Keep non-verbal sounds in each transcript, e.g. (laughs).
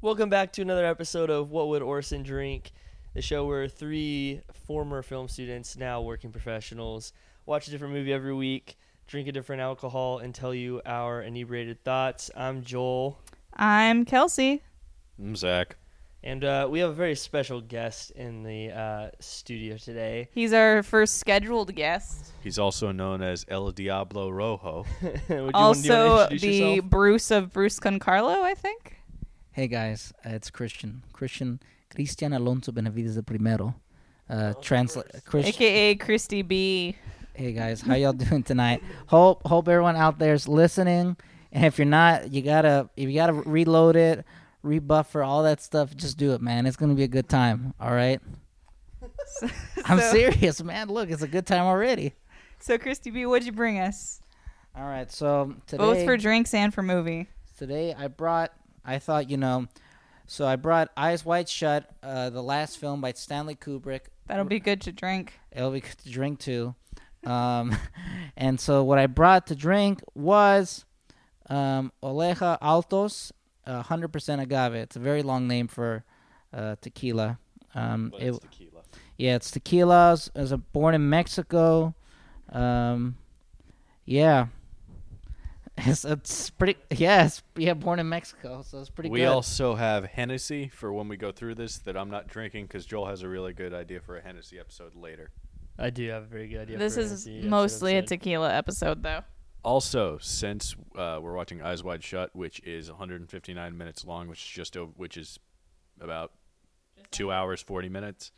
Welcome back to another episode of What Would Orson Drink, the show where three former film students, now working professionals, watch a different movie every week, drink a different alcohol, and tell you our inebriated thoughts. I'm Joel, I'm Kelsey. I'm Zak. and uh, we have a very special guest in the uh, studio today. He's our first scheduled guest. He's also known as El Diablo Rojo. (laughs) Would you wanna- you wanna also, introduce the yourself? Bruce of Bruce Concarlo, I think. Hey guys, uh, it's Christian. Christian Cristian Alonso Benavides the Primero. Uh, translate Christian. AKA Christy B. Hey guys, how y'all (laughs) doing tonight? Hope hope everyone out there's listening. And if you're not, you gotta if you gotta reload it, rebuffer, all that stuff. Just do it, man. It's gonna be a good time. All right. (laughs) I'm So- serious, man. Look, it's a good time already. So, Christy B, what'd you bring us? All right. So today, Both for drinks and for movie. Today I brought. I thought you know, so I brought Eyes Wide Shut, uh, the last film by Stanley Kubrick. That'll be good to drink. It'll be good to drink too. Um, (laughs) and so what I brought to drink was um, Olmeca Altos, uh, 100% agave. It's a very long name for uh, tequila. Um, But it, it's tequila. yeah, it's tequila. It was born in Mexico. Um, yeah. It's, it's pretty. Yeah, it's, yeah, born in Mexico, so it's pretty we good. also have Hennessy for when we go through this that I'm not drinking because Joel has a really good idea for a Hennessy episode later. I do have a very good idea. this for is Hennessy episode mostly a episode. tequila episode, though. Also, since uh, we're watching Eyes Wide Shut, which is 159 minutes long, which is just over, which is about two hours 40 minutes,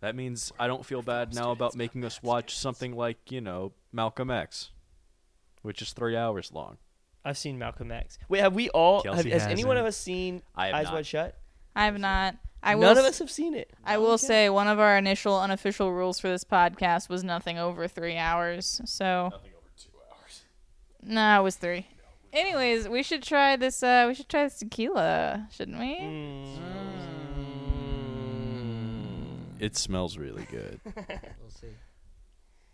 that means I don't feel bad now about making us watch something like you know Malcolm X, which is three hours long. I've seen Malcolm X. Wait, have we all? Have, Kelsey has anyone hasn't. of us seen I have Eyes not. Wide Shut? I have not. I will. None of us have seen it. I will say one of our initial unofficial rules for this podcast was nothing over three hours. So Nothing over two hours. no, it was three. Anyways, we should try this. Uh, we should try this tequila, shouldn't we? Mm. It smells really good. (laughs) We'll see.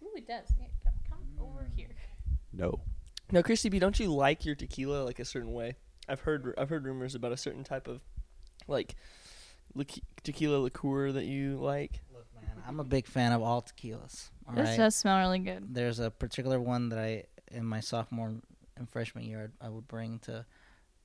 Ooh, it does. Here, come, come over here. No. Now, Christy B, don't you like your tequila like a certain way? I've heard I've heard rumors about a certain type of like lique- tequila liqueur that you like. Look, man, I'm a big fan of all tequilas. All This right. does smell really good. There's a particular one that I, in my sophomore and freshman year, I would bring to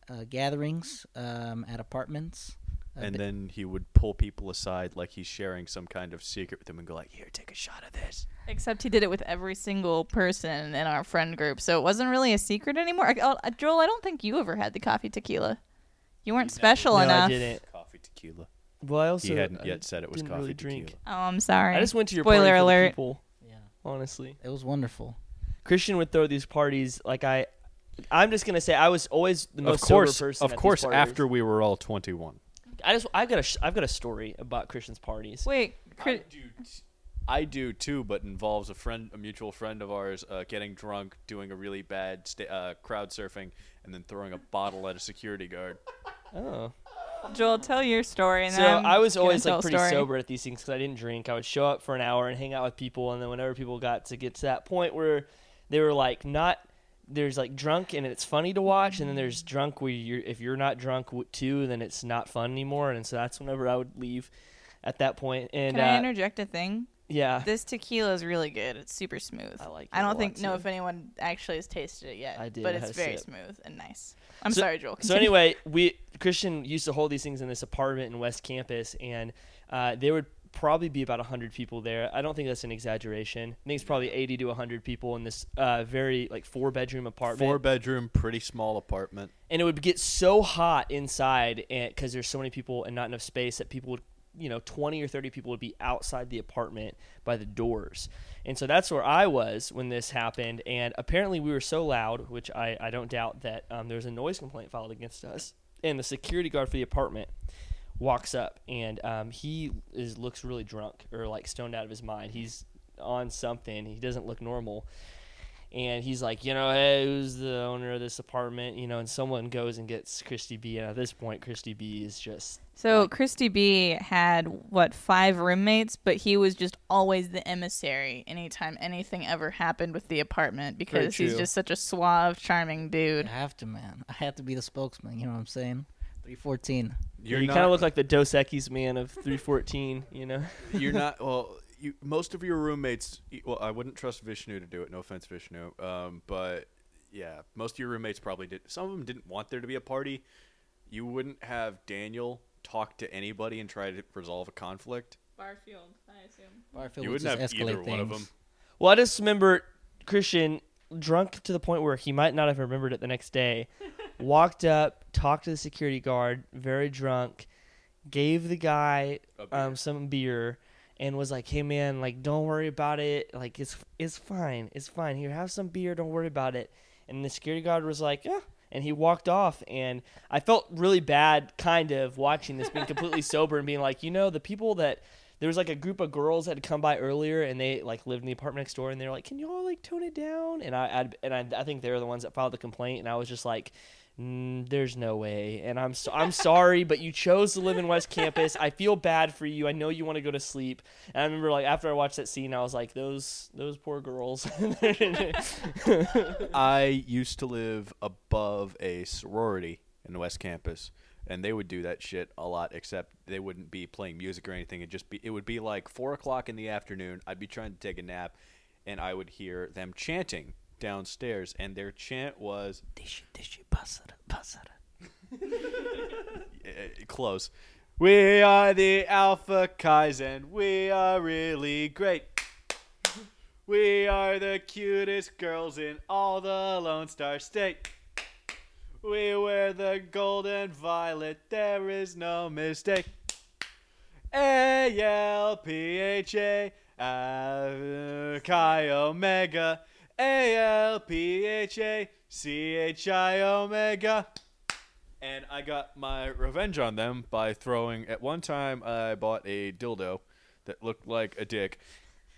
uh, gatherings um, at apartments. A And bit- then he would pull people aside like he's sharing some kind of secret with them and go like, "Here, take a shot of this." Except he did it with every single person in our friend group, so it wasn't really a secret anymore. I- uh, Joel, I don't think you ever had the coffee tequila. You weren't special no, enough. I didn't. Coffee tequila. Well, I also he hadn't I yet said it was didn't coffee really tequila. drink. Oh, I'm sorry. I just went to your Spoiler party for the alert. people. yeah, Honestly, it was wonderful. Christian would throw these parties like I. I'm just gonna say I was always the most Of course, sober person. of at these course. parties. After we were all twenty-one. I just I got a sh- I've got a story about Christian's parties. Wait, I Chris- do, t- I do too, but involves a friend, a mutual friend of ours, uh, getting drunk, doing a really bad sta- uh, crowd surfing, and then throwing a bottle at a security guard. Oh. Joel, tell your story. And So then I'm I was always like pretty story. sober at these things because I didn't drink. I would show up for an hour and hang out with people, and then whenever people got to get to that point where they were like not, there's like drunk and it's funny to watch, and then there's drunk where you're if you're not drunk too, then it's not fun anymore, and so that's whenever I would leave at that point. And Can I uh, interject a thing? yeah, This tequila is really good. It's super smooth. I like. I don't think know if anyone actually has tasted it yet. I did, but it's very smooth and nice. I'm So- sorry, Joel. So anyway, we Christian used to hold these things in this apartment in West Campus, and uh, there would probably be about hundred people there. I don't think that's an exaggeration. I think it's probably eighty to hundred people in this uh, very like four bedroom apartment. Four bedroom, pretty small apartment. and it would get so hot inside because there's so many people and not enough space that people would you know 20 or 30 people would be outside the apartment by the doors and so that's where i was when this happened and apparently we were so loud which i, I don't doubt that um, there was a noise complaint filed against us and the security guard for the apartment walks up and um, he is looks really drunk or like stoned out of his mind he's on something he doesn't look normal and he's like, you know, hey, who's the owner of this apartment? You know, and someone goes and gets Christy B. And at this point, Christy B. is just So Christy B had what five roommates, but he was just always the emissary anytime anything ever happened with the apartment because he's just such a suave, charming dude. I have to, man. I have to be the spokesman. You know what I'm saying? Three fourteen. You're you kind of look like the Dos Equis man of 314. You know. (laughs) you're not. Well, you most of your roommates. Well, I wouldn't trust Vishnu to do it. No offense, Vishnu. Um, but yeah, most of your roommates probably did. Some of them didn't want there to be a party. You wouldn't have Daniel talk to anybody and try to resolve a conflict. Barfield, I assume. Barfield you would wouldn't just have either escalate one of things. them. Well, I just remember Christian drunk to the point where he might not have remembered it the next day. (laughs) walked up, talked to the security guard, very drunk, gave the guy beer. um, some beer, and was like, "Hey man, like don't worry about it. Like it's it's fine. It's fine. Here, have some beer. Don't worry about it." And the security guard was like, "Yeah." And he walked off, and I felt really bad, kind of, watching this, being completely (laughs) sober and being like, you know, the people that there was like a group of girls that had come by earlier and they like lived in the apartment next door and they were like can you all like tone it down and i I'd, and I, I think they were the ones that filed the complaint and i was just like mm, there's no way and i'm so, i'm sorry but you chose to live in west campus i feel bad for you i know you want to go to sleep and i remember like after i watched that scene i was like those those poor girls (laughs) I used to live above a sorority in West Campus, and they would do that shit a lot. Except they wouldn't be playing music or anything. It just be it would be like four o'clock in the afternoon. I'd be trying to take a nap, and I would hear them chanting downstairs, and their chant was Dishy, dishy, basara, basara. uh, close. We are the Alpha Kaizen. We are really great. We are the cutest girls in all the Lone Star State. We wear the golden violet. There is no mistake. A L P H A Chi Omega. A L P H A C H I Omega. And I got my revenge on them by throwing. At one time, I bought a dildo that looked like a dick,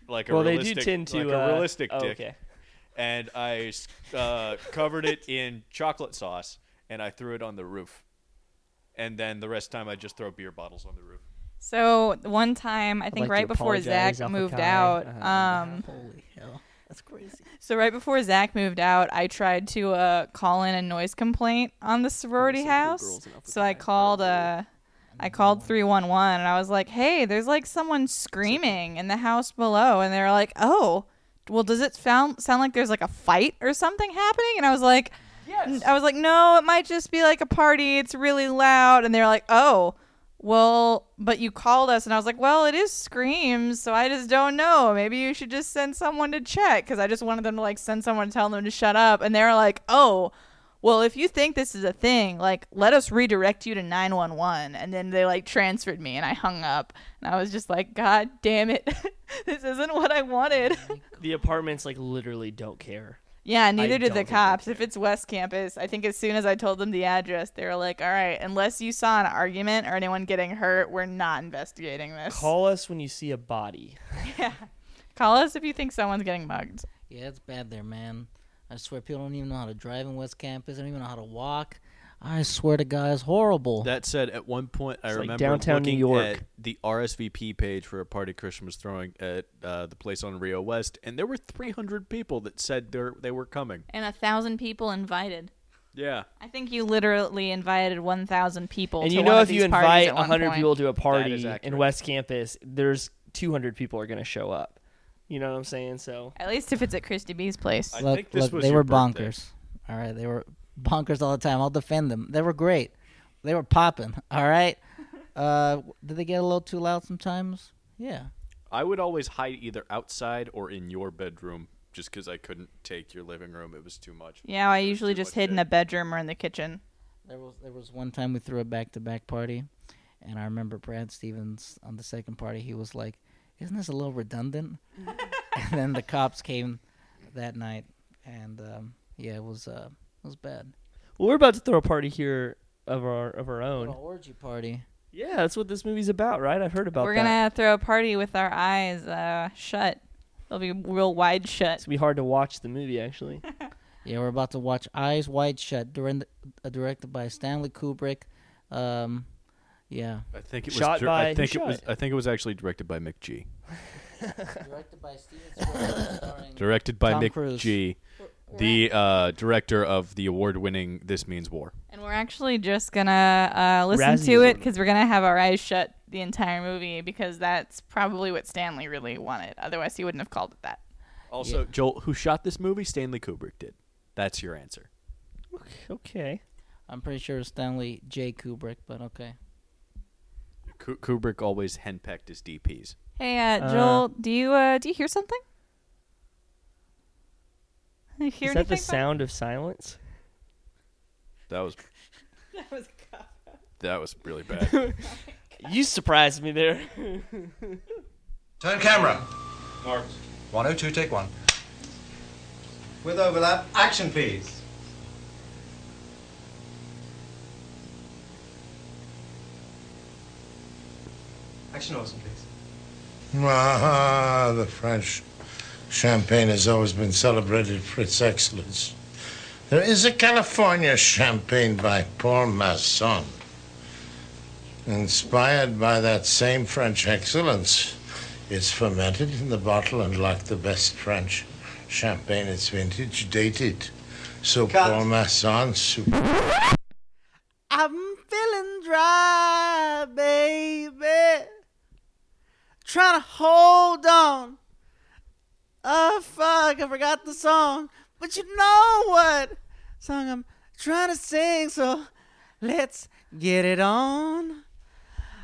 like a well they realistic, do tend to like uh, a realistic oh, dick okay and I uh, covered it in chocolate sauce and I threw it on the roof. And then the rest of the time I just throw beer bottles on the roof. So one time, I think like right before Zak moved out, Uh, um, Holy hell, that's crazy. (laughs) so right before Zak moved out, I tried to uh, call in a noise complaint on the sorority house. girls in Alpha So I called uh, I called three one one, and I was like, "Hey, there's like someone screaming in the house below," and they were like, "Oh." Well, does it sound sound like there's like a fight or something happening? And I was like, yes I was like, no, it might just be like a party. It's really loud. And they're like, oh, well, but you called us. And I was like, well, it is screams. So I just don't know. Maybe you should just send someone to check because I just wanted them to like send someone to tell them to shut up. And they were like, oh, well, if you think this is a thing, like, let us redirect you to 911. And then they like transferred me and I hung up. And I was just like, God damn it. (laughs) this isn't what I wanted. the apartments like literally don't care Yeah, neither I did don't the cops. If it's West Campus, I think as soon as I told them the address, they were like, "All right, unless you saw an argument or anyone getting hurt, we're not investigating this." call us when you see a body (laughs) (laughs) yeah. Call us if you think someone's getting mugged. Yeah, it's bad there, man. I swear, people don't even know how to drive in West Campus. They don't even know how to walk. I swear to God, it's horrible. That said, at one point I It's like remember downtown New looking York. at the RSVP page for a party Christian was throwing at uh, the place on Rio West, and there were 300 people that said they they were coming. And a thousand people invited. Yeah, I think you literally invited one thousand people. and to you one know of if you these parties invite at one 100 point. people to a party is in west campus there's 200 people are going to show up you know what i'm saying so at least if it's at Christy B's place. I look, think this look, was they your were birthday. bonkers. All right, they were bonkers all the time. I'll defend them. They were great. They were popping. (laughs) All right. Uh, did they get a little too loud sometimes? Yeah. I would always hide either outside or in your bedroom, just because I couldn't take your living room. It was too much. yeah, I usually just much hid in shit. a bedroom or in the kitchen. There was there was one time we threw a back to back party, and I remember Brad Stevens on the second party. He was like, "Isn't this a little redundant?" (laughs) and then the cops came that night, and um, yeah, it was uh, it was bad. well we're about to throw a party here of our of our Little own orgy party. yeah that's what this movie's about right i've heard about We're that gonna throw a party with our eyes uh, shut. They'll be real wide shut. it's gonna be hard to watch the movie actually (laughs) Yeah, we're about to watch Eyes Wide Shut, during uh, directed by Stanley Kubrick. Um, yeah, I think it was. Shot dir- by- I think it shot was. it? I think it was actually directed by McG. (laughs) (laughs) directed by Steven Spielberg, starring Directed by Tom Mick Cruise. G, the uh, director of the award-winning "This Means War." And we're we're actually just gonna uh, listen Razzie to it because we're gonna have our eyes shut the entire movie because that's probably what Stanley really wanted. Otherwise, he wouldn't have called it that. Also, Joel, who shot this movie? Stanley Kubrick did. That's your answer. Okay. I'm pretty sure it's Stanley J. Kubrick, but okay. Ku- Kubrick always henpecked his DPs. Hey, uh, Uh, Joel, do you uh, do you hear something? (laughs) You hear Is that the sound of silence? That was (laughs) That was that was really bad. (laughs) You surprised me there. Turn camera. Marked. 102, take one. With overlap, action please. Action awesome, please. Ah, the French champagne has always been celebrated for its excellence. There is a California champagne by Paul Masson. Inspired by that same French excellence, it's fermented in the bottle and like the best French champagne, it's vintage dated. So Cut. Paul Masson, super. I'm feeling dry, baby. Trying to hold on. Oh, fuck, I forgot the song. But you know what song I'm trying to sing, so let's get it on.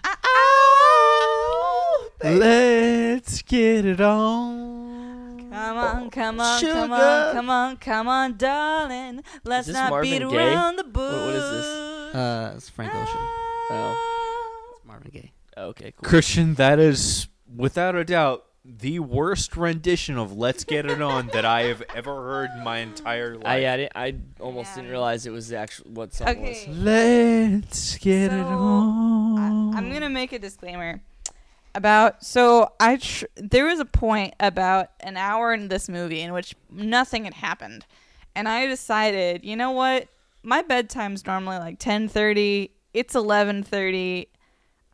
Oh, baby. Let's get it on. Come on, come on, come on, come on, come on, darling. Let's not Marvin beat Gaye? around the bush. What- what is this? Uh, it's Frank Ocean. Oh. It's Marvin Gaye. Okay, cool. Christian, that is without a doubt the worst rendition of "Let's Get It On" that I have ever heard in my entire life. I, I, didn't, I almost Yeah. didn't realize it was the actual what song Okay. was. Let's get it on. I, I'm gonna make a disclaimer about. So I tr- there was a point about an hour in this movie in which nothing had happened, and I decided, you know what, my bedtime's normally like 10:30. It's 11:30.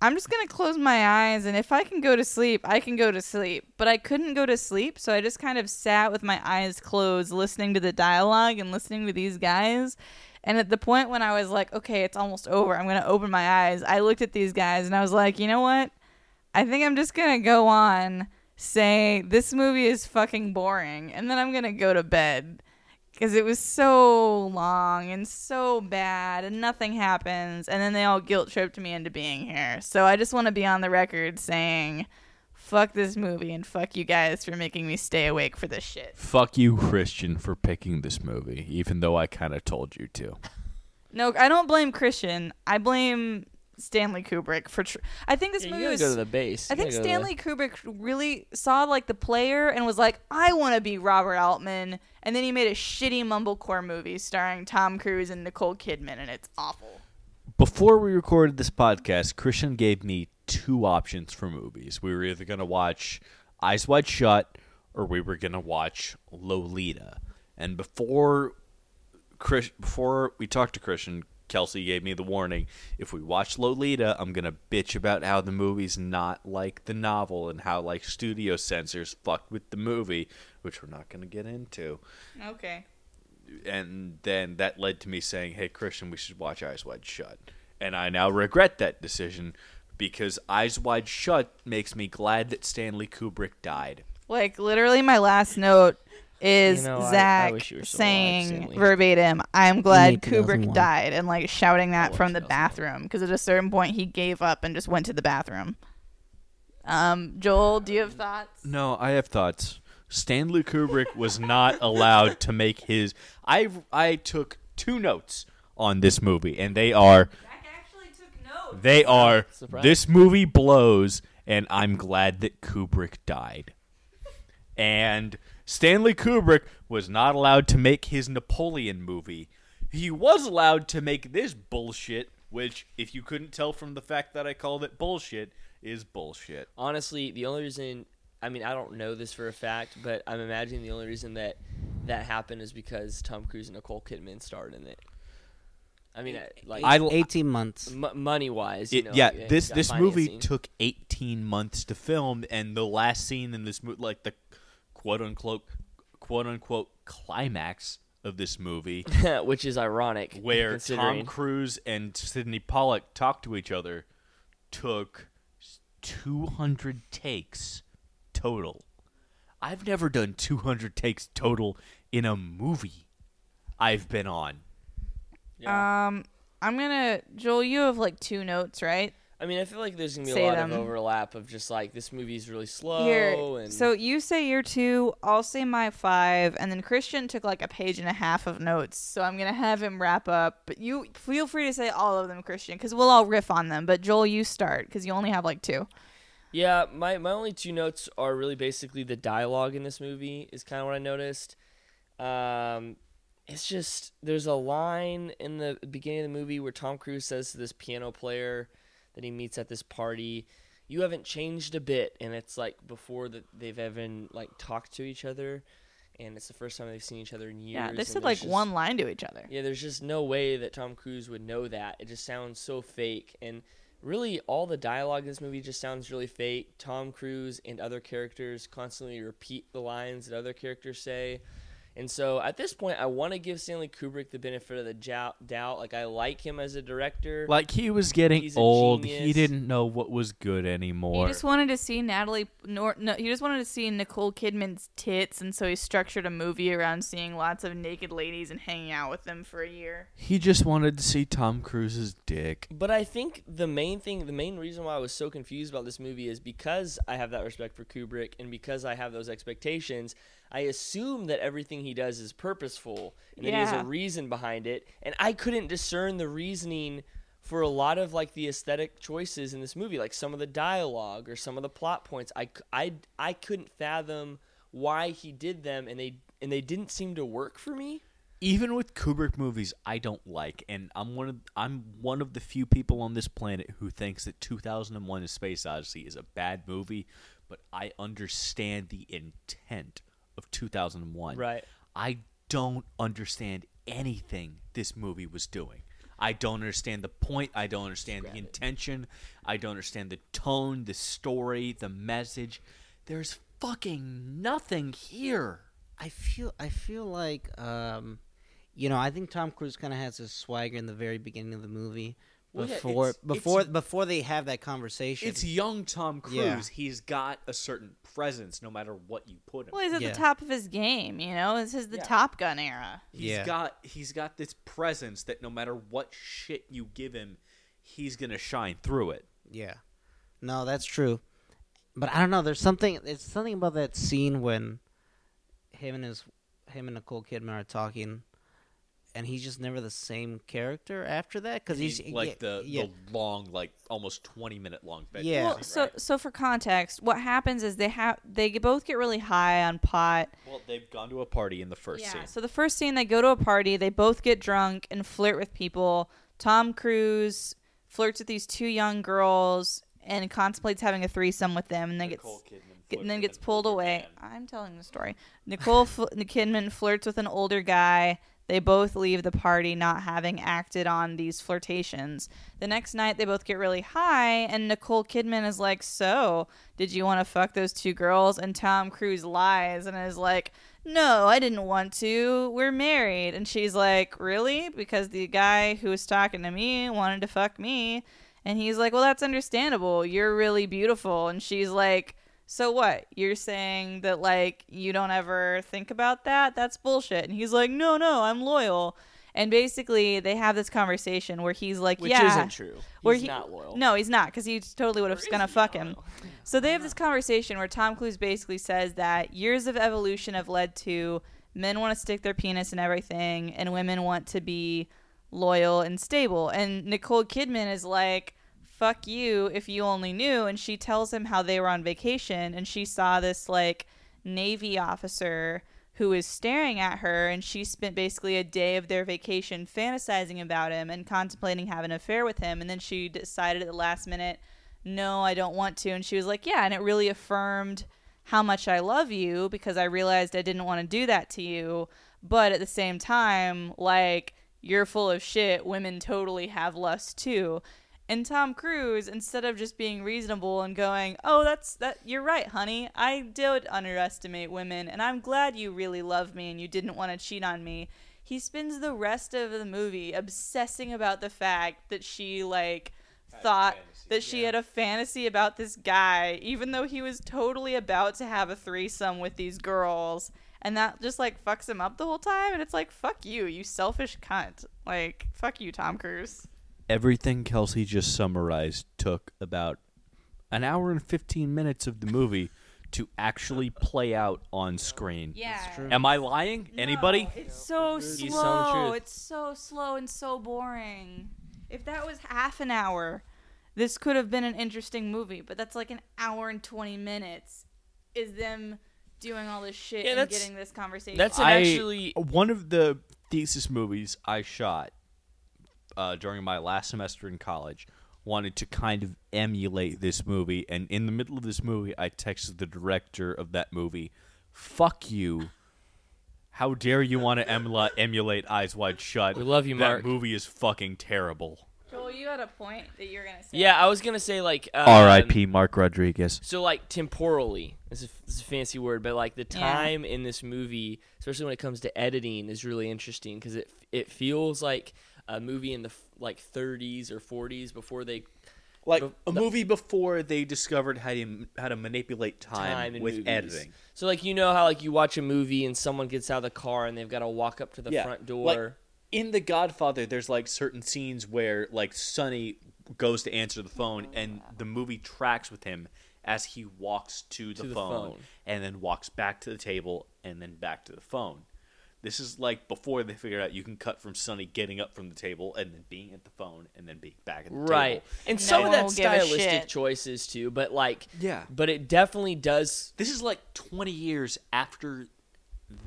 I'm just gonna close my eyes, and if I can go to sleep, I can go to sleep. But I couldn't go to sleep, so I just kind of sat with my eyes closed, listening to the dialogue and listening to these guys. And at the point when I was like, okay, it's almost over, I'm gonna open my eyes. I looked at these guys and I was like, you know what? I think I'm just gonna go on, say this movie is fucking boring, and then I'm gonna go to bed because it was so long and so bad and nothing happens. And then they all guilt tripped me into being here. So i just want to be on the record saying fuck this movie and fuck you guys for making me stay awake for this shit. Fuck you, Christian, for picking this movie, even though I kind of told you to. no i don't blame christian. I blame stanley kubrick for tr- i think this Yeah, you movie gotta was go to the base. I think gotta go to the- Stanley Kubrick really saw like the player and was like, I want to be Robert Altman, and then he made a shitty mumblecore movie starring Tom Cruise and Nicole Kidman, and it's awful. Before we recorded this podcast, Christian gave me two options for movies. We were either going to watch Eyes Wide Shut or we were going to watch Lolita. And before Chris, before we talked to Christian, Kelsey gave me the warning: if we watch Lolita, I'm gonna bitch about how the movie's not like the novel and how like studio censors fucked with the movie, which we're not gonna get into. Okay. And then that led to me saying, "Hey, Christian, we should watch Eyes Wide Shut." And I now regret that decision because Eyes Wide Shut makes me glad that Stanley Kubrick died. Like literally, my last note is You know, I- I Zak wish you were still alive, saying verbatim, "I'm glad Kubrick died," and like shouting that from the bathroom because at a certain point he gave up and just went to the bathroom. Um, Joel, do you have thoughts? No, I have thoughts. Stanley Kubrick was not allowed to make his. I I took two notes on this movie, and they are Zak actually took notes. they are Surprise. this movie blows, and I'm glad that Kubrick died. And Stanley Kubrick was not allowed to make his Napoleon movie. He was allowed to make this bullshit, which, if you couldn't tell from the fact that I called it bullshit, is bullshit. honestly, the only reason I mean, I don't know this for a fact, but I'm imagining the only reason that that happened is because Tom Cruise and Nicole Kidman starred in it. I mean, I- like I- 18 months. money wise, you It- know, yeah, like, this got this movie took 18 months to film, and the last scene in this movie, like the quote unquote quote unquote climax of this movie (laughs) which is ironic. where considering. Tom Cruise and Sydney Pollack talk to each other took 200 takes total. I've never done 200 takes total in a movie I've been on. Um, I'm gonna Joel. You have like two notes, right? I mean, I feel like there's gonna be a lot them. of overlap of just like this movie's really slow Here. and So you say your two. I'll say my five, and then Christian took like a page and a half of notes. So I'm gonna have him wrap up. But you feel free to say all of them, Christian, because we'll all riff on them. But Joel, you start because you only have like two. Yeah, my, my only two notes are really basically the dialogue in this movie is kind of what I noticed. Um, it's just there's a line in the beginning of the movie where Tom Cruise says to this piano player that he meets at this party, "You haven't changed a bit," and it's like before that they've even like talked to each other, and it's the first time they've seen each other in years. Yeah, they said like just- one line to each other. yeah, there's just no way that Tom Cruise would know that. It just sounds so fake. And really, all the dialogue in this movie just sounds really fake. Tom Cruise and other characters constantly repeat the lines that other characters say. And so at this point, I want to give Stanley Kubrick the benefit of the jou- doubt. Like, I like him as a director. Like he was getting He's a old. He didn't know what was good anymore. He just wanted to see Natalie. Nor, no, he just wanted to see Nicole Kidman's tits, and so he structured a movie around seeing lots of naked ladies and hanging out with them for a year. He just wanted to see Tom Cruise's dick. But I think the main thing, the main reason why I was so confused about this movie is because I have that respect for Kubrick and because I have those expectations. I assume that everything he does is purposeful and that he has a reason behind it, and I couldn't discern the reasoning for a lot of like the aesthetic choices in this movie, like some of the dialogue or some of the plot points. I, I, I couldn't fathom why he did them, and they and they didn't seem to work for me. Even with Kubrick movies, I don't like, and I'm one of I'm one of the few people on this planet who thinks that 2001: A Space Odyssey is a bad movie, but I understand the intent of 2001. Right. I don't understand anything this movie was doing. I don't understand the point. I don't understand the intention. I don't understand the tone, the story, the message. There's fucking nothing here. I feel I feel like um, you know I think Tom Cruise kind of has his swagger in the very beginning of the movie Well, yeah, before it's- before it's- before they have that conversation. It's young Tom Cruise. Yeah. He's got a certain presence no matter what you put him. Well, he's at Yeah. the top of his game. You know, this is the Yeah. Top Gun era. He's Yeah. got he's got this presence that no matter what shit you give him, he's gonna shine through it. Yeah. No, that's true. But I don't know. There's something. It's something about that scene when him and his him and Nicole Kidman are talking, and he's just never the same character after that because he's, like yeah, the yeah, the long, like almost twenty minute long bed. Yeah. Well, so so for context, what happens is they have they both get really high on pot. Well, they've gone to a party in the first yeah. scene. So the first scene, they go to a party. They both get drunk and flirt with people. Tom Cruise flirts with these two young girls and contemplates having a threesome with them, and then gets Kidman and then gets pulled away. man. I'm telling the story. Nicole Fl- Kidman flirts with an older guy. They both leave the party not having acted on these flirtations. The next night, they both get really high, and Nicole Kidman is like, So, did you want to fuck those two girls? And Tom Cruise lies and is like, No, I didn't want to. We're married. And she's like, Really? Because the guy who was talking to me wanted to fuck me. And he's like, Well, that's understandable. You're really beautiful. And she's like, so what? You're saying that like you don't ever think about that? That's bullshit. And he's like, "No, no, I'm loyal." And basically, they have this conversation where he's like, Which "Yeah, isn't true. where He's he- not loyal. No, he's not because he totally would have Or gonna fuck not him. So they have this conversation where Tom Cruise basically says that years of evolution have led to men want to stick their penis in everything, and women want to be loyal and stable. And Nicole Kidman is like, "Fuck you! If you only knew." And she tells him how they were on vacation, and she saw this like Navy officer who was staring at her, and she spent basically a day of their vacation fantasizing about him and contemplating having an affair with him. And then she decided at the last minute, no, I don't want to. And she was like, yeah. And it really affirmed how much I love you because I realized I didn't want to do that to you. But at the same time, like, you're full of shit. Women totally have lust too. And Tom Cruise, instead of just being reasonable and going, "Oh, that's that you're right, honey. I did underestimate women, and I'm glad you really love me and you didn't want to cheat on me." he spends the rest of the movie obsessing about the fact that she like thought that she had a fantasy about this guy even though he was totally about to have a threesome with these girls and that just like fucks him up the whole time and it's like fuck you you selfish cunt like fuck you tom cruise Everything Kelsey just summarized took about an hour and 15 minutes of the movie to actually play out on screen. yeah Am I lying? Anybody? It's so He's telling slow. truth. It's so slow and so boring. If that was half an hour, this could have been an interesting movie. But that's like an hour and twenty minutes. Is them doing all this shit Yeah, and that's- getting this conversation? That's an I- actually one of the thesis movies I shot uh, during my last semester in college wanted to kind of emulate this movie, and in the middle of this movie, I texted the director of that movie, "Fuck you." How dare you want to emula- emulate Eyes Wide Shut? We love you, that Mark. movie is fucking terrible. Joel, you had a point that you were gonna say. yeah. I was gonna say like um, R.I.P. Mark Rodriguez. So like temporally, this is, this is a fancy word, but like the Yeah. time in this movie, especially when it comes to editing, is really interesting because it it feels like a movie in the like 30s or 40s before they Like a movie before they discovered how to how to manipulate time, time with movies. editing. So like you know how like you watch a movie and someone gets out of the car and they've got to walk up to the front door. Like, in The Godfather, there's like certain scenes where like Sonny goes to answer the phone, and the movie tracks with him as he walks to the, the phone, phone. and then walks back to the table, and then back to the phone. This is like before they figured out you can cut from Sonny getting up from the table and then being at the phone and then being back at the table. right. table. And No some of that will give a stylistic choices too, but like Yeah. but it definitely does This is like 20 years after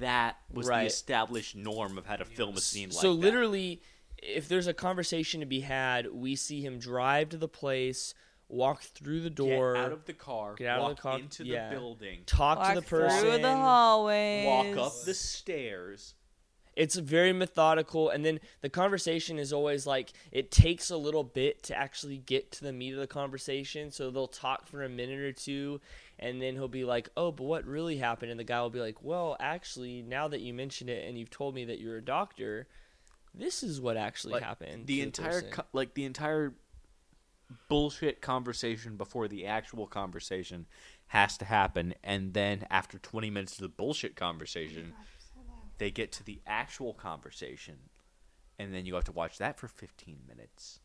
that was Right. the established norm of how to film a scene like so that. literally if there's a conversation to be had, we see him drive to the place, walk through the door, get out of the car, get out of the walk car, into yeah. the building, talk Walk to the person, through the hallways. walk up the stairs. It's very methodical, and then the conversation is always like it takes a little bit to actually get to the meat of the conversation. So they'll talk for a minute or two, and then he'll be like, "Oh, but what really happened?" And the guy will be like, "Well, actually, now that you mention it, and you've told me that you're a doctor, this is what actually Like, happened." the entire person." co- like the entire bullshit conversation before the actual conversation has to happen and then after 20 minutes of the bullshit conversation they get to the actual conversation and then you have to watch that for 15 minutes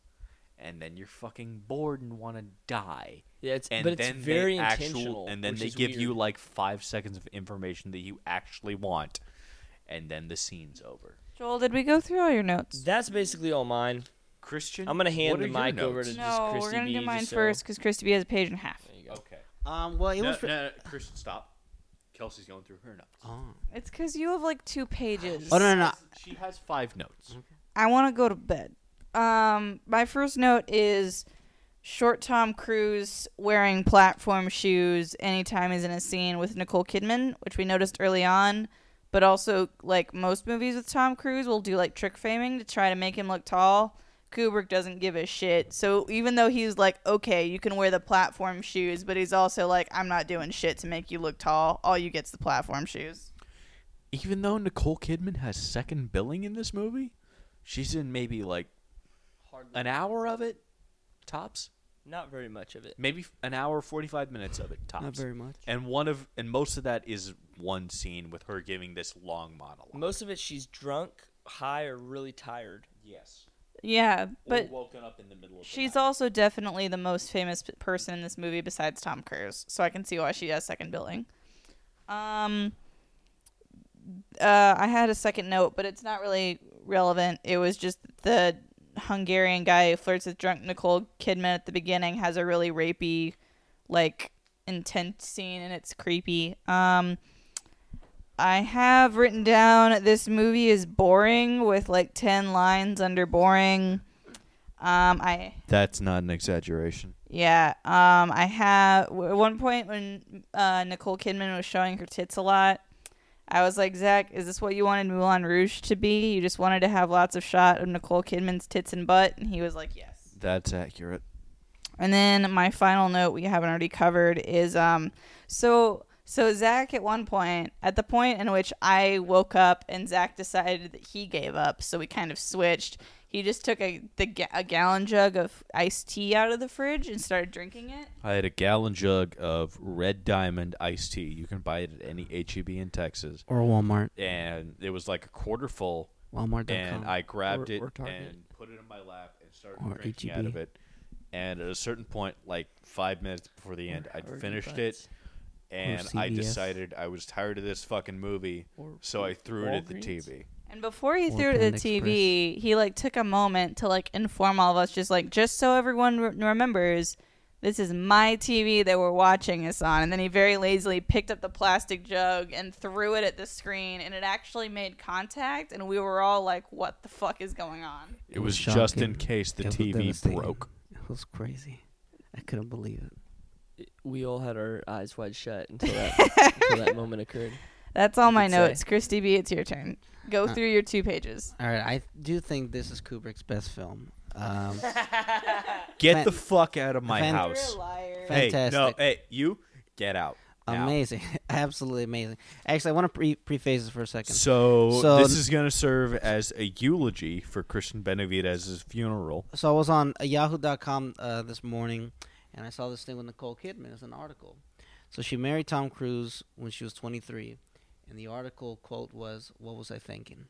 and then you're fucking bored and want to die yeah, it's and but it's then they very actual- intentional, and then they is give you like five seconds of information that you actually want and then the scene's over Joel, did we go through all your notes? That's basically all mine. Christian I'm gonna hand what the are your mic over notes? to just No, Christy we're gonna B, do just mine so- first because Christy B has a page and a half. There you go. okay Um, well, it no, was. no, no, Christian, stop. Kelsey's going through her notes. Oh. It's because you have like two pages. oh no, no, no. She has five notes. I want to go to bed. Um, my first note is short Tom Cruise wearing platform shoes anytime he's in a scene with Nicole Kidman, which we noticed early on. But also, like most movies with Tom Cruise, will do like trick framing to try to make him look tall. Kubrick doesn't give a shit. So even though he's like, okay, you can wear the platform shoes, but he's also like, I'm not doing shit to make you look tall. All you get's the platform shoes. Even though Nicole Kidman has second billing in this movie, she's in maybe like an hour of it, tops. Not very much of it. Maybe an hour, forty-five minutes of it, tops. Not very much. And one of and most of that is one scene with her giving this long monologue. Most of it, she's drunk, high, or really tired. yes, Yeah, but woken up in the middle of. She's also definitely the most famous p- person in this movie besides Tom Cruise, so I can see why she has second billing. Um, uh, I had a second note, but it's not really relevant. It was just the Hungarian guy who flirts with drunk Nicole Kidman at the beginning has a really rapey, like intense scene, and it's creepy. Um, I have written down this movie is boring with like ten lines under boring. Um, I That's not an exaggeration. yeah. Um, I have at one point when uh, Nicole Kidman was showing her tits a lot. I was like, Zak, is this what you wanted Moulin Rouge to be? You just wanted to have lots of shot of Nicole Kidman's tits and butt, and he was like, yes. That's accurate. And then my final note we haven't already covered is um, so So Zak, at one point, at the point in which I woke up and Zak decided that he gave up, so we kind of switched. He just took a the a gallon jug of iced tea out of the fridge and started drinking it. I had a gallon jug of Red Diamond iced tea. You can buy it at any HEB in Texas, Or Walmart. and it was like a quarter full. Walmart.com. and I grabbed Or- it or and put it in my lap and started Or drinking HEB. out of it. And at a certain point, like five minutes before the end, I'd finished Butts. it, and I CVS. decided I was tired of this fucking movie, Or so I threw it at the Walgreens. TV. And before he Or threw it at Panda the TV, he like took a moment to like inform all of us, just like just so everyone re- remembers, this is my TV that we're watching this on. And then he very lazily picked up the plastic jug and threw it at the screen, and it actually made contact, and we were all like, "What the fuck is going on?" It was was just in shocking. case the It was TV devastating. broke. It was crazy. I couldn't believe it. We all had our eyes wide shut until that until that (laughs) moment occurred. That's all my could say. notes. Christy B, it's your turn. Go Uh, through your two pages. All right, I do think this is Kubrick's best film. Um, (laughs) Get Fan- the fuck out of my fan- house. liar. Hey, no, hey, you get out. now. amazing, (laughs) absolutely amazing. Actually, I want to pre- preface this for a second. So, So- this is going to serve as a eulogy for Christian Benavides's funeral. So I was on Yahoo.com uh, this morning, and I saw this thing with Nicole Kidman. It's an article. So she married Tom Cruise when she was 23, and the article quote was, "What was I thinking?"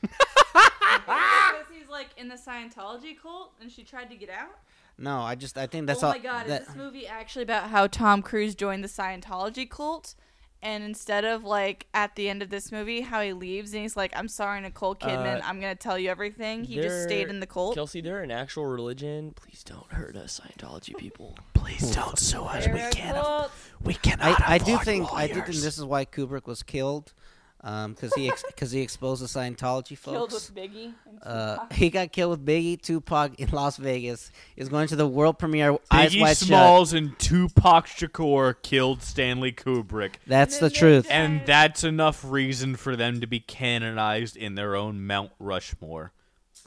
because he's like in the Scientology cult, and she tried to get out. No, I just I think that's oh all. my god, that- is this movie actually about how Tom Cruise joined the Scientology cult? And instead of like at the end of this movie, how he leaves and he's like, "I'm sorry, Nicole Kidman, Uh, I'm gonna tell you everything." He just stayed in the cult. Kelsey, they're an actual religion. Please don't hurt us, Scientology people. Please don't sue us. They're a cult. we cannot. I, I do think I do think this is why Kubrick was killed, because he because he exposed the Scientology (laughs) Killed folks. with Biggie. and Uh, he got killed with Biggie, Tupac in Las Vegas. He's going to the world premiere. Eyes Biggie wide shut. Smalls and Tupac Shakur killed Stanley Kubrick. That's the And truth. they- And that's enough reason for them to be canonized in their own Mount Rushmore,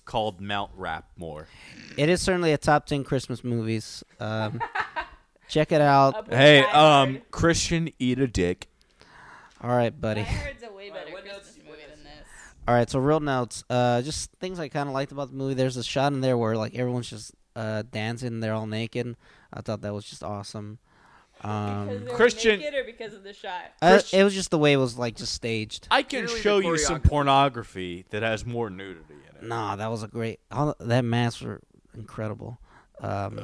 called Mount Rapmore. It is certainly a top ten Christmas movies. Um, (laughs) check it out. Hey, um, Christian, eat a dick. All right, buddy. Die Hard's a way Alright, better what Christmas notes- movie what than this. All right, so real notes. Uh, just things I kind of liked about the movie. There's a shot in there where like everyone's just uh dancing. They're all naked. I thought that was just awesome. Um, because Christian- naked or because of the shot? uh, it was just the way it was like just staged. I can Clearly show you some pornography that has more nudity in it. Nah, that was a great. All that masks were incredible. Um,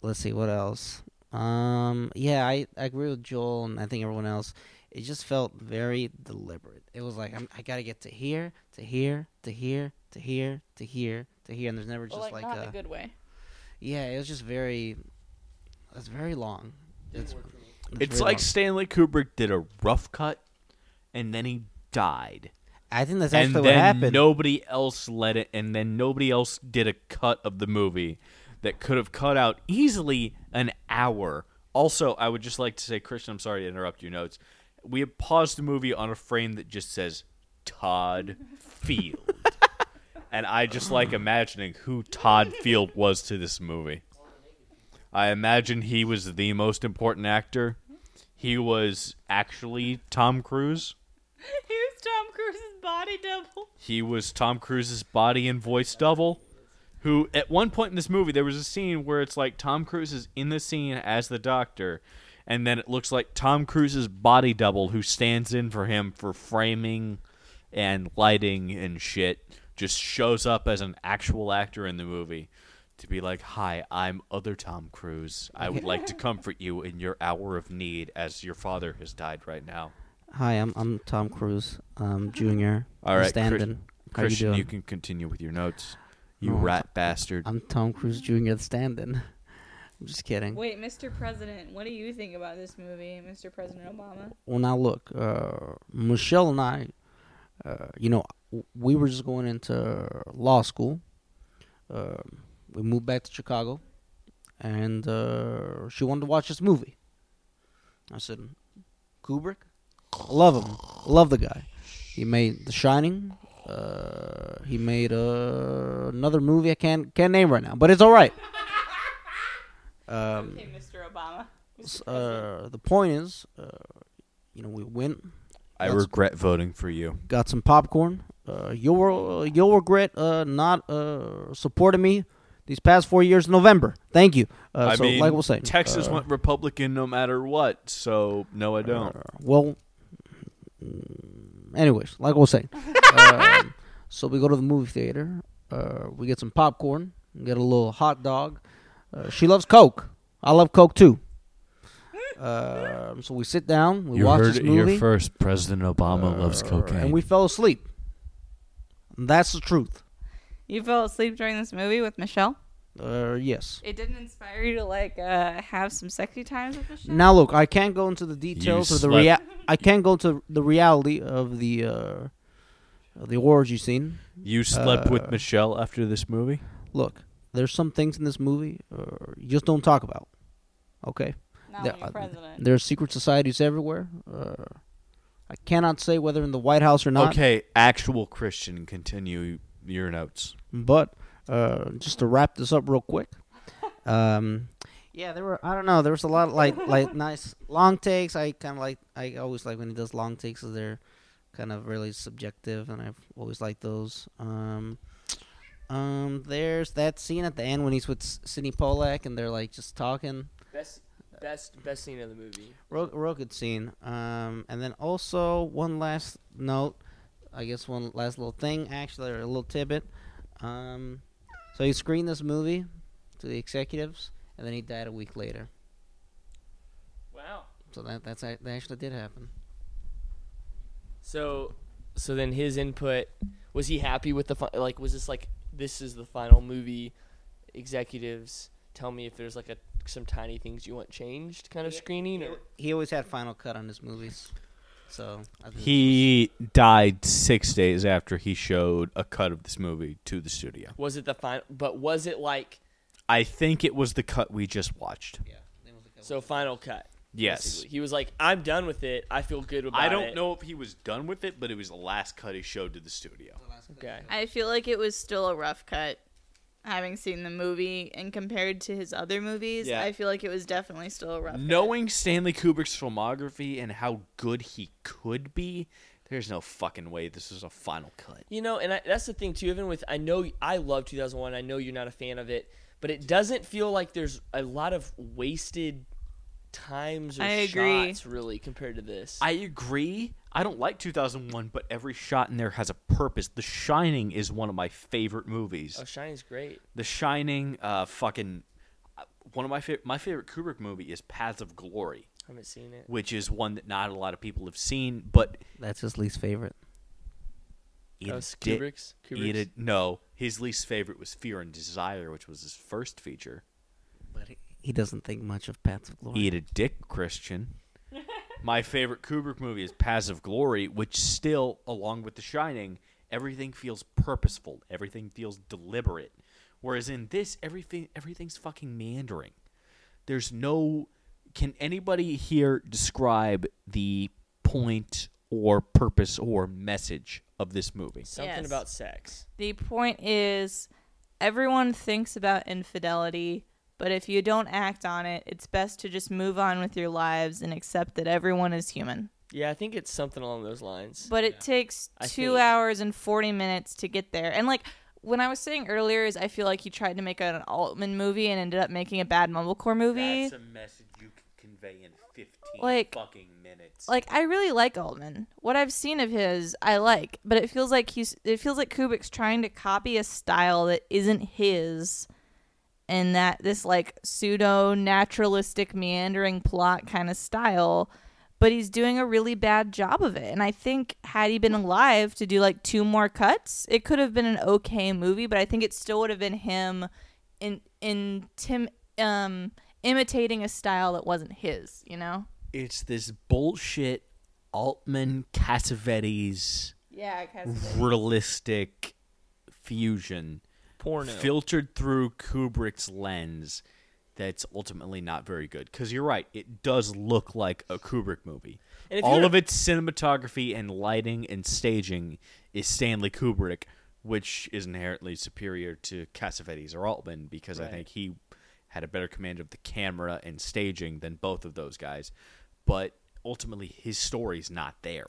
let's see what else. Um, yeah, I, I agree with Joel and I think everyone else. It just felt very deliberate. It was like I'm, I gotta get to here, to here, to here, to here, to here, to here, and there's never just Well, like, like, not a a good way. yeah. It was just very. It's very long. It's, It's very like long. Stanley Kubrick did a rough cut, and then he died. I think that's and actually then what happened. nobody else let it, and then nobody else did a cut of the movie that could have cut out easily an hour. Also, I would just like to say, Christian, I'm sorry to interrupt your notes. We have paused the movie on a frame that just says Todd Field, (laughs) and I just like imagining who Todd Field was to this movie. I imagine he was the most important actor. He was actually Tom Cruise. he was Tom Cruise's body double. He was Tom Cruise's body and voice double. Who, at one point in this movie, there was a scene where it's like Tom Cruise is in the scene as the doctor, and then it looks like Tom Cruise's body double, who stands in for him for framing and lighting and shit, just shows up as an actual actor in the movie to be like, "Hi, I'm other Tom Cruise. I would like to (laughs) comfort you in your hour of need, as your father has died right now." Hi, I'm I'm Tom Cruise, um, Junior. All standing. How you Christian, doing? you can continue with your notes. You No, rat bastard. I'm Tom Cruise Jr. the stand-in. I'm just kidding. Wait, Mr. President, what do you think about this movie, Mr. President Obama? Well, now look, uh, Michelle and I, uh, you know, we were just going into law school. Uh, we moved back to Chicago, and uh, she wanted to watch this movie. I said, Kubrick, love him, love the guy. He made The Shining. Uh, he made uh, another movie I can't can't name right now, but it's all right. Um, Okay, Mr. Obama. s- uh, the point is, uh, you know, we went, I That's- regret voting for you. got some popcorn. Uh, you'll you'll regret uh, not uh, supporting me these past four years in November. Thank you. Uh, I so, mean, like we'll say, Texas uh, went Republican no matter what. So no, I don't. Uh, well, mm, anyways, like I was saying, (laughs) um, so we go to the movie theater. Uh, we get some popcorn, get a little hot dog. Uh, she loves Coke. I love Coke too. Um, so we sit down, we watch this movie, first. President Obama uh, loves cocaine, and we fell asleep. That's the truth. You fell asleep during this movie with Michelle. Uh, yes. It didn't inspire you to like uh, have some sexy times with Michelle. Now look, I can't go into the details of the rea- I can't go into the reality of the uh, of the orgy scene. you slept with uh, Michelle after this movie. Look, there's some things in this movie uh, you just don't talk about. Okay, Not there- when you're uh, president. there's secret societies everywhere. Uh, I cannot say whether in the White House or not. Okay, actual Christian. Continue your notes. But uh, just to wrap this up real quick, (laughs) um, yeah, there were I don't know there was a lot of like like (laughs) nice long takes. I kind of like I always like when he does long takes, 'cause they're kind of really subjective, and I've always liked those. Um, um, there's that scene at the end when he's with Sydney Pollack and they're like just talking. Best, best, best scene of the movie. Real, real good scene. Um, and then also one last note, I guess one last little thing, actually, or a little tidbit. Um, so he screened this movie to the executives, and then he died a week later. Wow. So that that's that actually did happen. So, so then his input was he happy with the like? Was this like this is the final movie? Executives tell me if there's like a some tiny things you want changed kind of screening or He always had final cut on his movies, so I think He died six days after he showed a cut of this movie to the studio. was it the final? But was it like I think it was the cut we just watched. yeah, that was the cut. so final cut? Yes. basically. He was like, I'm done with it. I feel good about it. I don't know if he was done with it, but it was the last cut he showed to the studio. Oh, Okay. I feel like it was still a rough cut. Having seen the movie and compared to his other movies, Yeah. I feel like it was definitely still a rough cut. Knowing Stanley Kubrick's filmography and how good he could be, there's no fucking way this is a final cut. You know, and I, that's the thing too. Even with, I know I love 2001. I know you're not a fan of it, but it doesn't feel like there's a lot of wasted times or I agree. shots really compared to this. I agree. I don't like 2001, but every shot in there has a purpose. The Shining is one of my favorite movies. oh, Shining's great. The Shining, uh, fucking uh, one of my favorite. My favorite Kubrick movie is Paths of Glory, I haven't seen it. which is one that not a lot of people have seen, but That's his least favorite. it Oh, it's did- Kubrick's. it Kubrick's. had- no, his least favorite was Fear and Desire, which was his first feature. But he, he doesn't think much of Paths of Glory. Eat a dick, Christian. (laughs) My favorite Kubrick movie is Paths of Glory, which still, along with The Shining, everything feels purposeful. Everything feels deliberate. Whereas in this, everything everything's fucking meandering. There's no. Can anybody here describe the point or purpose or message of this movie? Something Yes. about sex. The point is, everyone thinks about infidelity, but if you don't act on it, it's best to just move on with your lives and accept that everyone is human. Yeah, I think it's something along those lines. But it takes I two think- hours and 40 minutes to get there. And like, when I was saying earlier, is I feel like he tried to make an Altman movie and ended up making a bad mumblecore movie. That's a message you can convey in 15 Like- fucking minutes. like I really like Altman. What I've seen of his, I like, but it feels like he's it feels like Kubrick's trying to copy a style that isn't his and that this like pseudo naturalistic meandering plot kind of style, but he's doing a really bad job of it. And I think had he been alive to do like two more cuts, it could have been an okay movie, but I think it still would have been him in in Tim um imitating a style that wasn't his, you know? it's this bullshit Altman Cassavetes Yeah, realistic fusion Porno. filtered through Kubrick's lens that's ultimately not very good. Because you're right, it does look like a Kubrick movie. All of its cinematography and lighting and staging is Stanley Kubrick, which is inherently superior to Cassavetes or Altman because I think he had a better command of the camera and staging than both of those guys. But ultimately, his story's not there.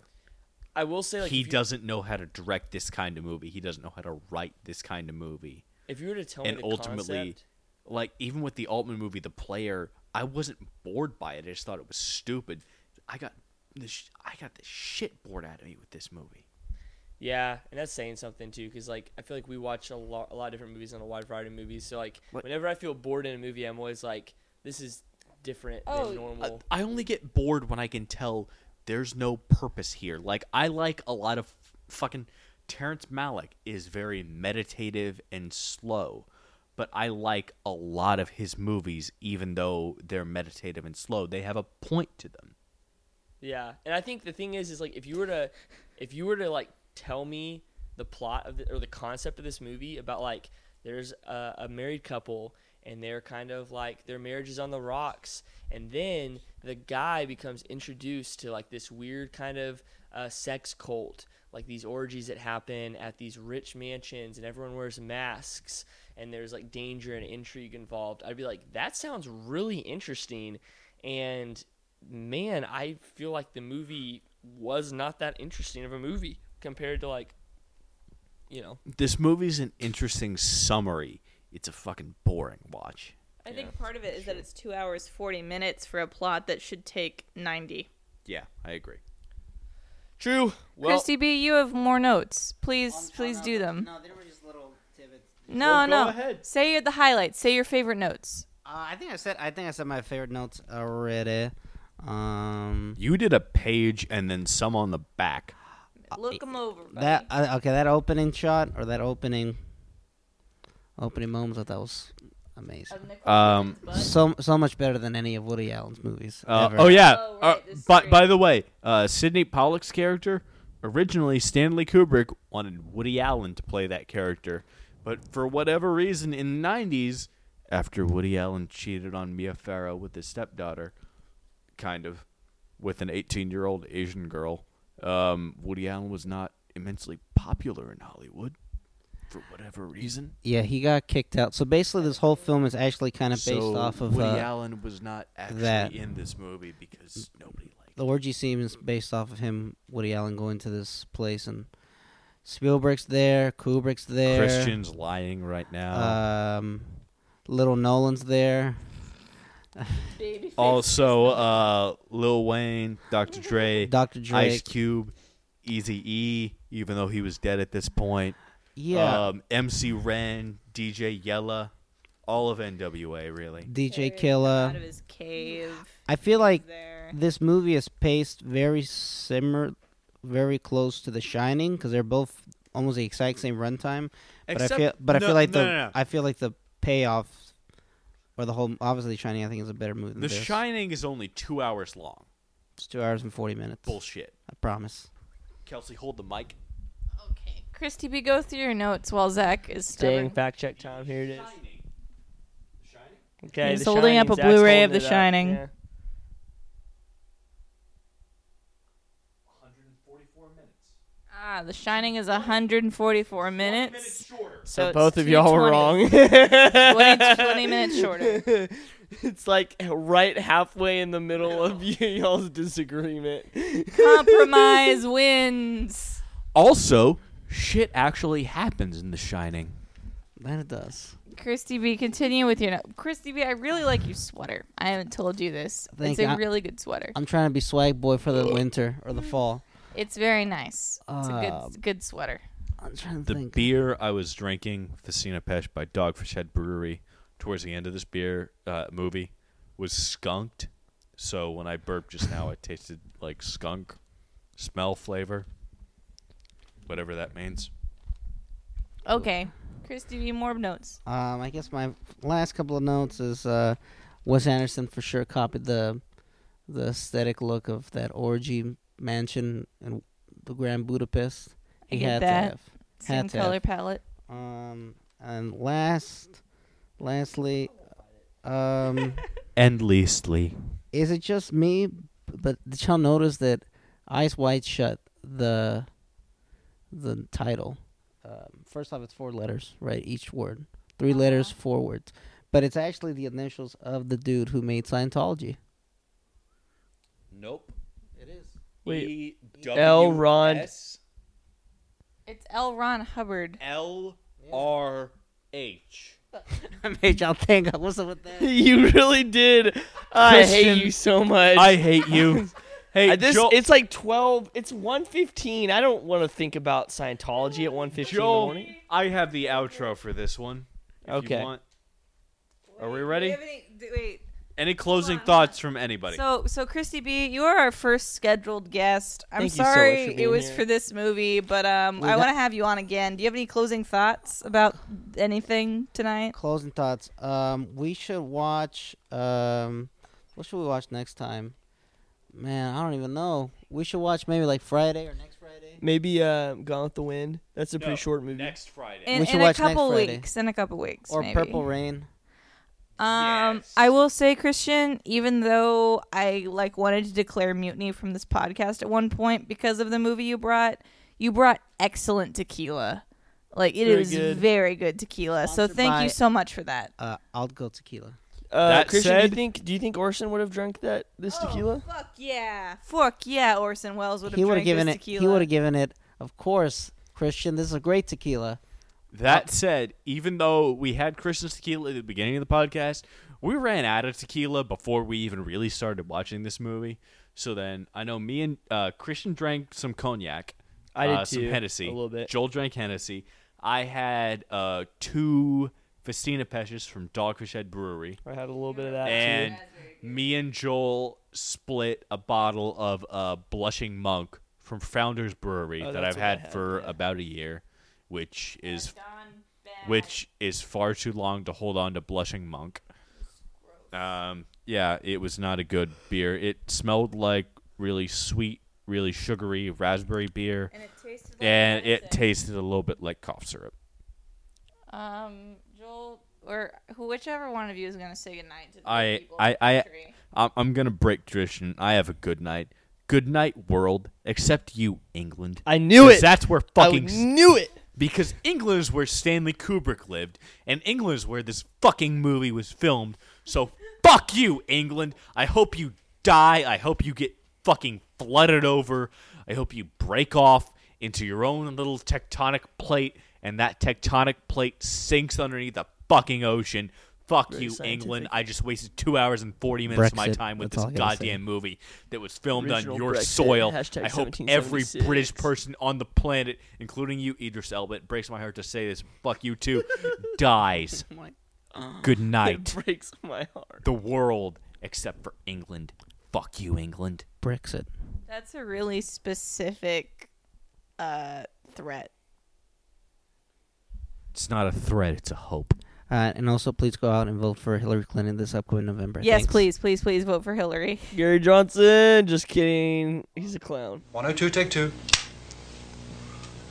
I will say, like, he you, doesn't know how to direct this kind of movie. He doesn't know how to write this kind of movie. If you were to tell and me and ultimately, concept, like even with the Altman movie, The Player, I wasn't bored by it. I just thought it was stupid. I got this. I got the shit bored out of me with this movie. yeah, and that's saying something too, because like I feel like we watch a lot, a lot of different movies and a wide variety of movies. So like, What- whenever I feel bored in a movie, I'm always like, this is different Oh, than normal. I, I only get bored when I can tell there's no purpose here. Like I like a lot of fucking Terrence Malick is very meditative and slow, but I like a lot of his movies even though they're meditative and slow. They have a point to them. Yeah, and I think the thing is, is like if you were to, if you were to like tell me the plot of the, or the concept of this movie about like there's a, a married couple and they're kind of like their marriage is on the rocks, and then the guy becomes introduced to like this weird kind of uh, sex cult, like these orgies that happen at these rich mansions, and everyone wears masks, and there's like danger and intrigue involved. I'd be like, that sounds really interesting, and man, I feel like the movie was not that interesting of a movie compared to like, you know, This movie's an interesting summary. It's a fucking boring watch. I think part of it is that it's two hours forty minutes for a plot that should take ninety. Yeah, I agree. true. Well, Christy B, you have more notes. Please, please do them. No, they were just little tidbits. No, Well, go no. ahead. Say your, the highlights. Say your favorite notes. Uh, I think I said I think I said my favorite notes already. Um, You did a page and then some on the back. Look them over. buddy. that uh, okay, that opening shot or that opening opening moments, I thought was amazing. Um, So so much better than any of Woody Allen's movies. Uh, ever. oh yeah. Oh, uh, right, the by, by the way, uh, Sydney Pollack's character originally Stanley Kubrick wanted Woody Allen to play that character, but for whatever reason in the '90s, after Woody Allen cheated on Mia Farrow with his stepdaughter, kind of, with an 18-year-old Asian girl, um, Woody Allen was not immensely popular in Hollywood for whatever reason. Yeah, he got kicked out. So basically, this whole film is actually kind of based so off of Woody uh, Allen was not actually that. in this movie because nobody liked. the orgy scene is based off of him, Woody Allen, going to this place, and Spielberg's there, Kubrick's there, Christian's lying right now. um, Little Nolan's there. Also, uh, Lil Wayne, Dr. Dre, Dr. Drake. Ice Cube, Easy E, even though he was dead at this point. Yeah, Um, MC Ren, DJ Yella, all of NWA, really. DJ Out Killa. of his cave. I feel like there. this movie is paced very similar, very close to The Shining because they're both almost the exact same runtime. But I feel, but I feel like the, I feel like the payoff, or the whole, obviously, Shining, I think is a better movie than The this. Shining is only two hours long. It's two hours and forty minutes. Bullshit. I promise. Kelsey, hold the mic. Okay. Christy B, go through your notes while Zak is staying stubborn. fact check time. Here it is. Okay, He's The holding up a Zak's Blu-ray of The. Shining. Yeah. 144 minutes. Ah, The Shining is 144 minutes. shorter. So it's both of y'all were wrong. 20, 20 minutes shorter. (laughs) It's like right halfway in the middle of (laughs) y'all's disagreement. Compromise wins. Also, shit actually happens in The Shining. Then it does. Christy B, continue with your note. Christy B, I really like your sweater. I haven't told you this. Thank it's a you. I- really good sweater. I'm trying to be swag boy for the winter or the fall. It's very nice. It's a Um, good good sweater. I'm trying to The think. beer I was drinking, Festina Peche by Dogfish Head Brewery, towards the end of this beer uh, movie, was skunked. So when I burped just now, it tasted like skunk smell flavor, whatever that means. Okay. Christy B, more notes. Um, I guess my last couple of notes is uh, Wes Anderson for sure copied the the aesthetic look of that orgy mansion in the Grand Budapest. I get had that. to have. Same Had to color have. palette. Um, and last, lastly, um, (laughs) And leastly, is it just me? But did y'all notice that Eyes Wide Shut the the title? Um, first off, it's four letters, right? Each word, 3 letters, four words. but it's actually the initials of the dude who made Scientology. Nope. It is. Wait, L. Ron- It's L. Ron Hubbard. L R H. (laughs) I made y'all think. What's up with that? (laughs) you really did. I hate you so much. I hate you. (laughs) Hey, Uh, this Joel, it's like twelve. It's one fifteen. I don't want to think about Scientology at one fifteen in the Joel, morning. I have the outro for this one. if you Okay. want. Are we ready? wait. Any closing thoughts from anybody? So, so Christy B, you are our first scheduled guest. I'm Thank you so much sorry for it being was here. for this movie, but um, We I got- want to have you on again. Do you have any closing thoughts about anything tonight? Closing thoughts. Um, we should watch. Um, what should we watch next time? Man, I don't even know. We should watch maybe like Friday or next Friday. Maybe uh, Gone with the Wind. That's a pretty No, short movie. Next Friday. In, We should in watch a next couple Friday. weeks. In a couple weeks. Or maybe. Purple Rain. Um, Yes. I will say, Christian, even though I like wanted to declare mutiny from this podcast at one point because of the movie you brought, you brought excellent tequila. Like it Very is good. very good tequila. So Sponsored thank by- you so much for that. Uh, I'll go tequila. Uh, That Christian, do you said- think do you think Orson would have drunk that this tequila? Oh, fuck yeah, fuck yeah! Orson Welles would have He would have given it. tequila. He would have given it. Of course, Christian. This is a great tequila. That said, even though we had Christmas tequila at the beginning of the podcast, we ran out of tequila before we even really started watching this movie. So then I know me and uh, Christian drank some cognac. I did uh, some too, Hennessy. a little bit. Joel drank Hennessy. I had uh, two Festina Peches from Dogfish Head Brewery. I had a little bit of that and too. me and Joel split a bottle of uh, Blushing Monk from Founders Brewery Oh, that I've had, had, for yeah. about a year, which is which is far too long to hold on to Blushing Monk. Um, yeah, it was not a good beer. It smelled like really sweet, really sugary raspberry beer, and it tasted like and it tasted a little bit like cough syrup. Um, Joel or who, whichever one of you is gonna say goodnight to the I- people I- of the I- country. I'm, I'm gonna break tradition. I have a good night. Good night, world. Except you, England. I knew 'Cause it. That's where I fucking knew it. because England is where Stanley Kubrick lived, and England is where this fucking movie was filmed. So fuck you, England. I hope you die. I hope you get fucking flooded over. I hope you break off into your own little tectonic plate, and that tectonic plate sinks underneath the fucking ocean. Fuck Very you, scientific. England. I just wasted two hours and 40 minutes of my time with That's this all say. goddamn movie that was filmed Original on your Brexit. soil. Hashtag I hope every British person on the planet, including you, Idris Elba, it breaks my heart to say this, fuck you too, (laughs) dies. (laughs) Good night. It breaks my heart. The world, except for England. Fuck you, England. Brexit. That's a really specific uh threat. It's not a threat, it's a hope. Uh, and also, please go out and vote for Hillary Clinton this upcoming November. Yes, Thanks. please, please, please vote for Hillary. Gary Johnson. Just kidding. He's a clown. 102, take two.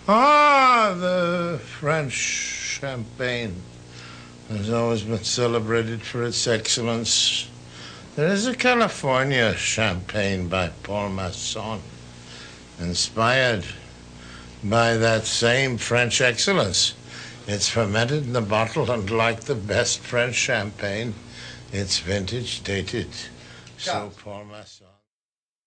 Ah, the French champagne has always been celebrated for its excellence. There is a California champagne by Paul Masson, inspired by that same French excellence. It's fermented in the bottle, and like the best French champagne, it's vintage dated. So Paul Masson.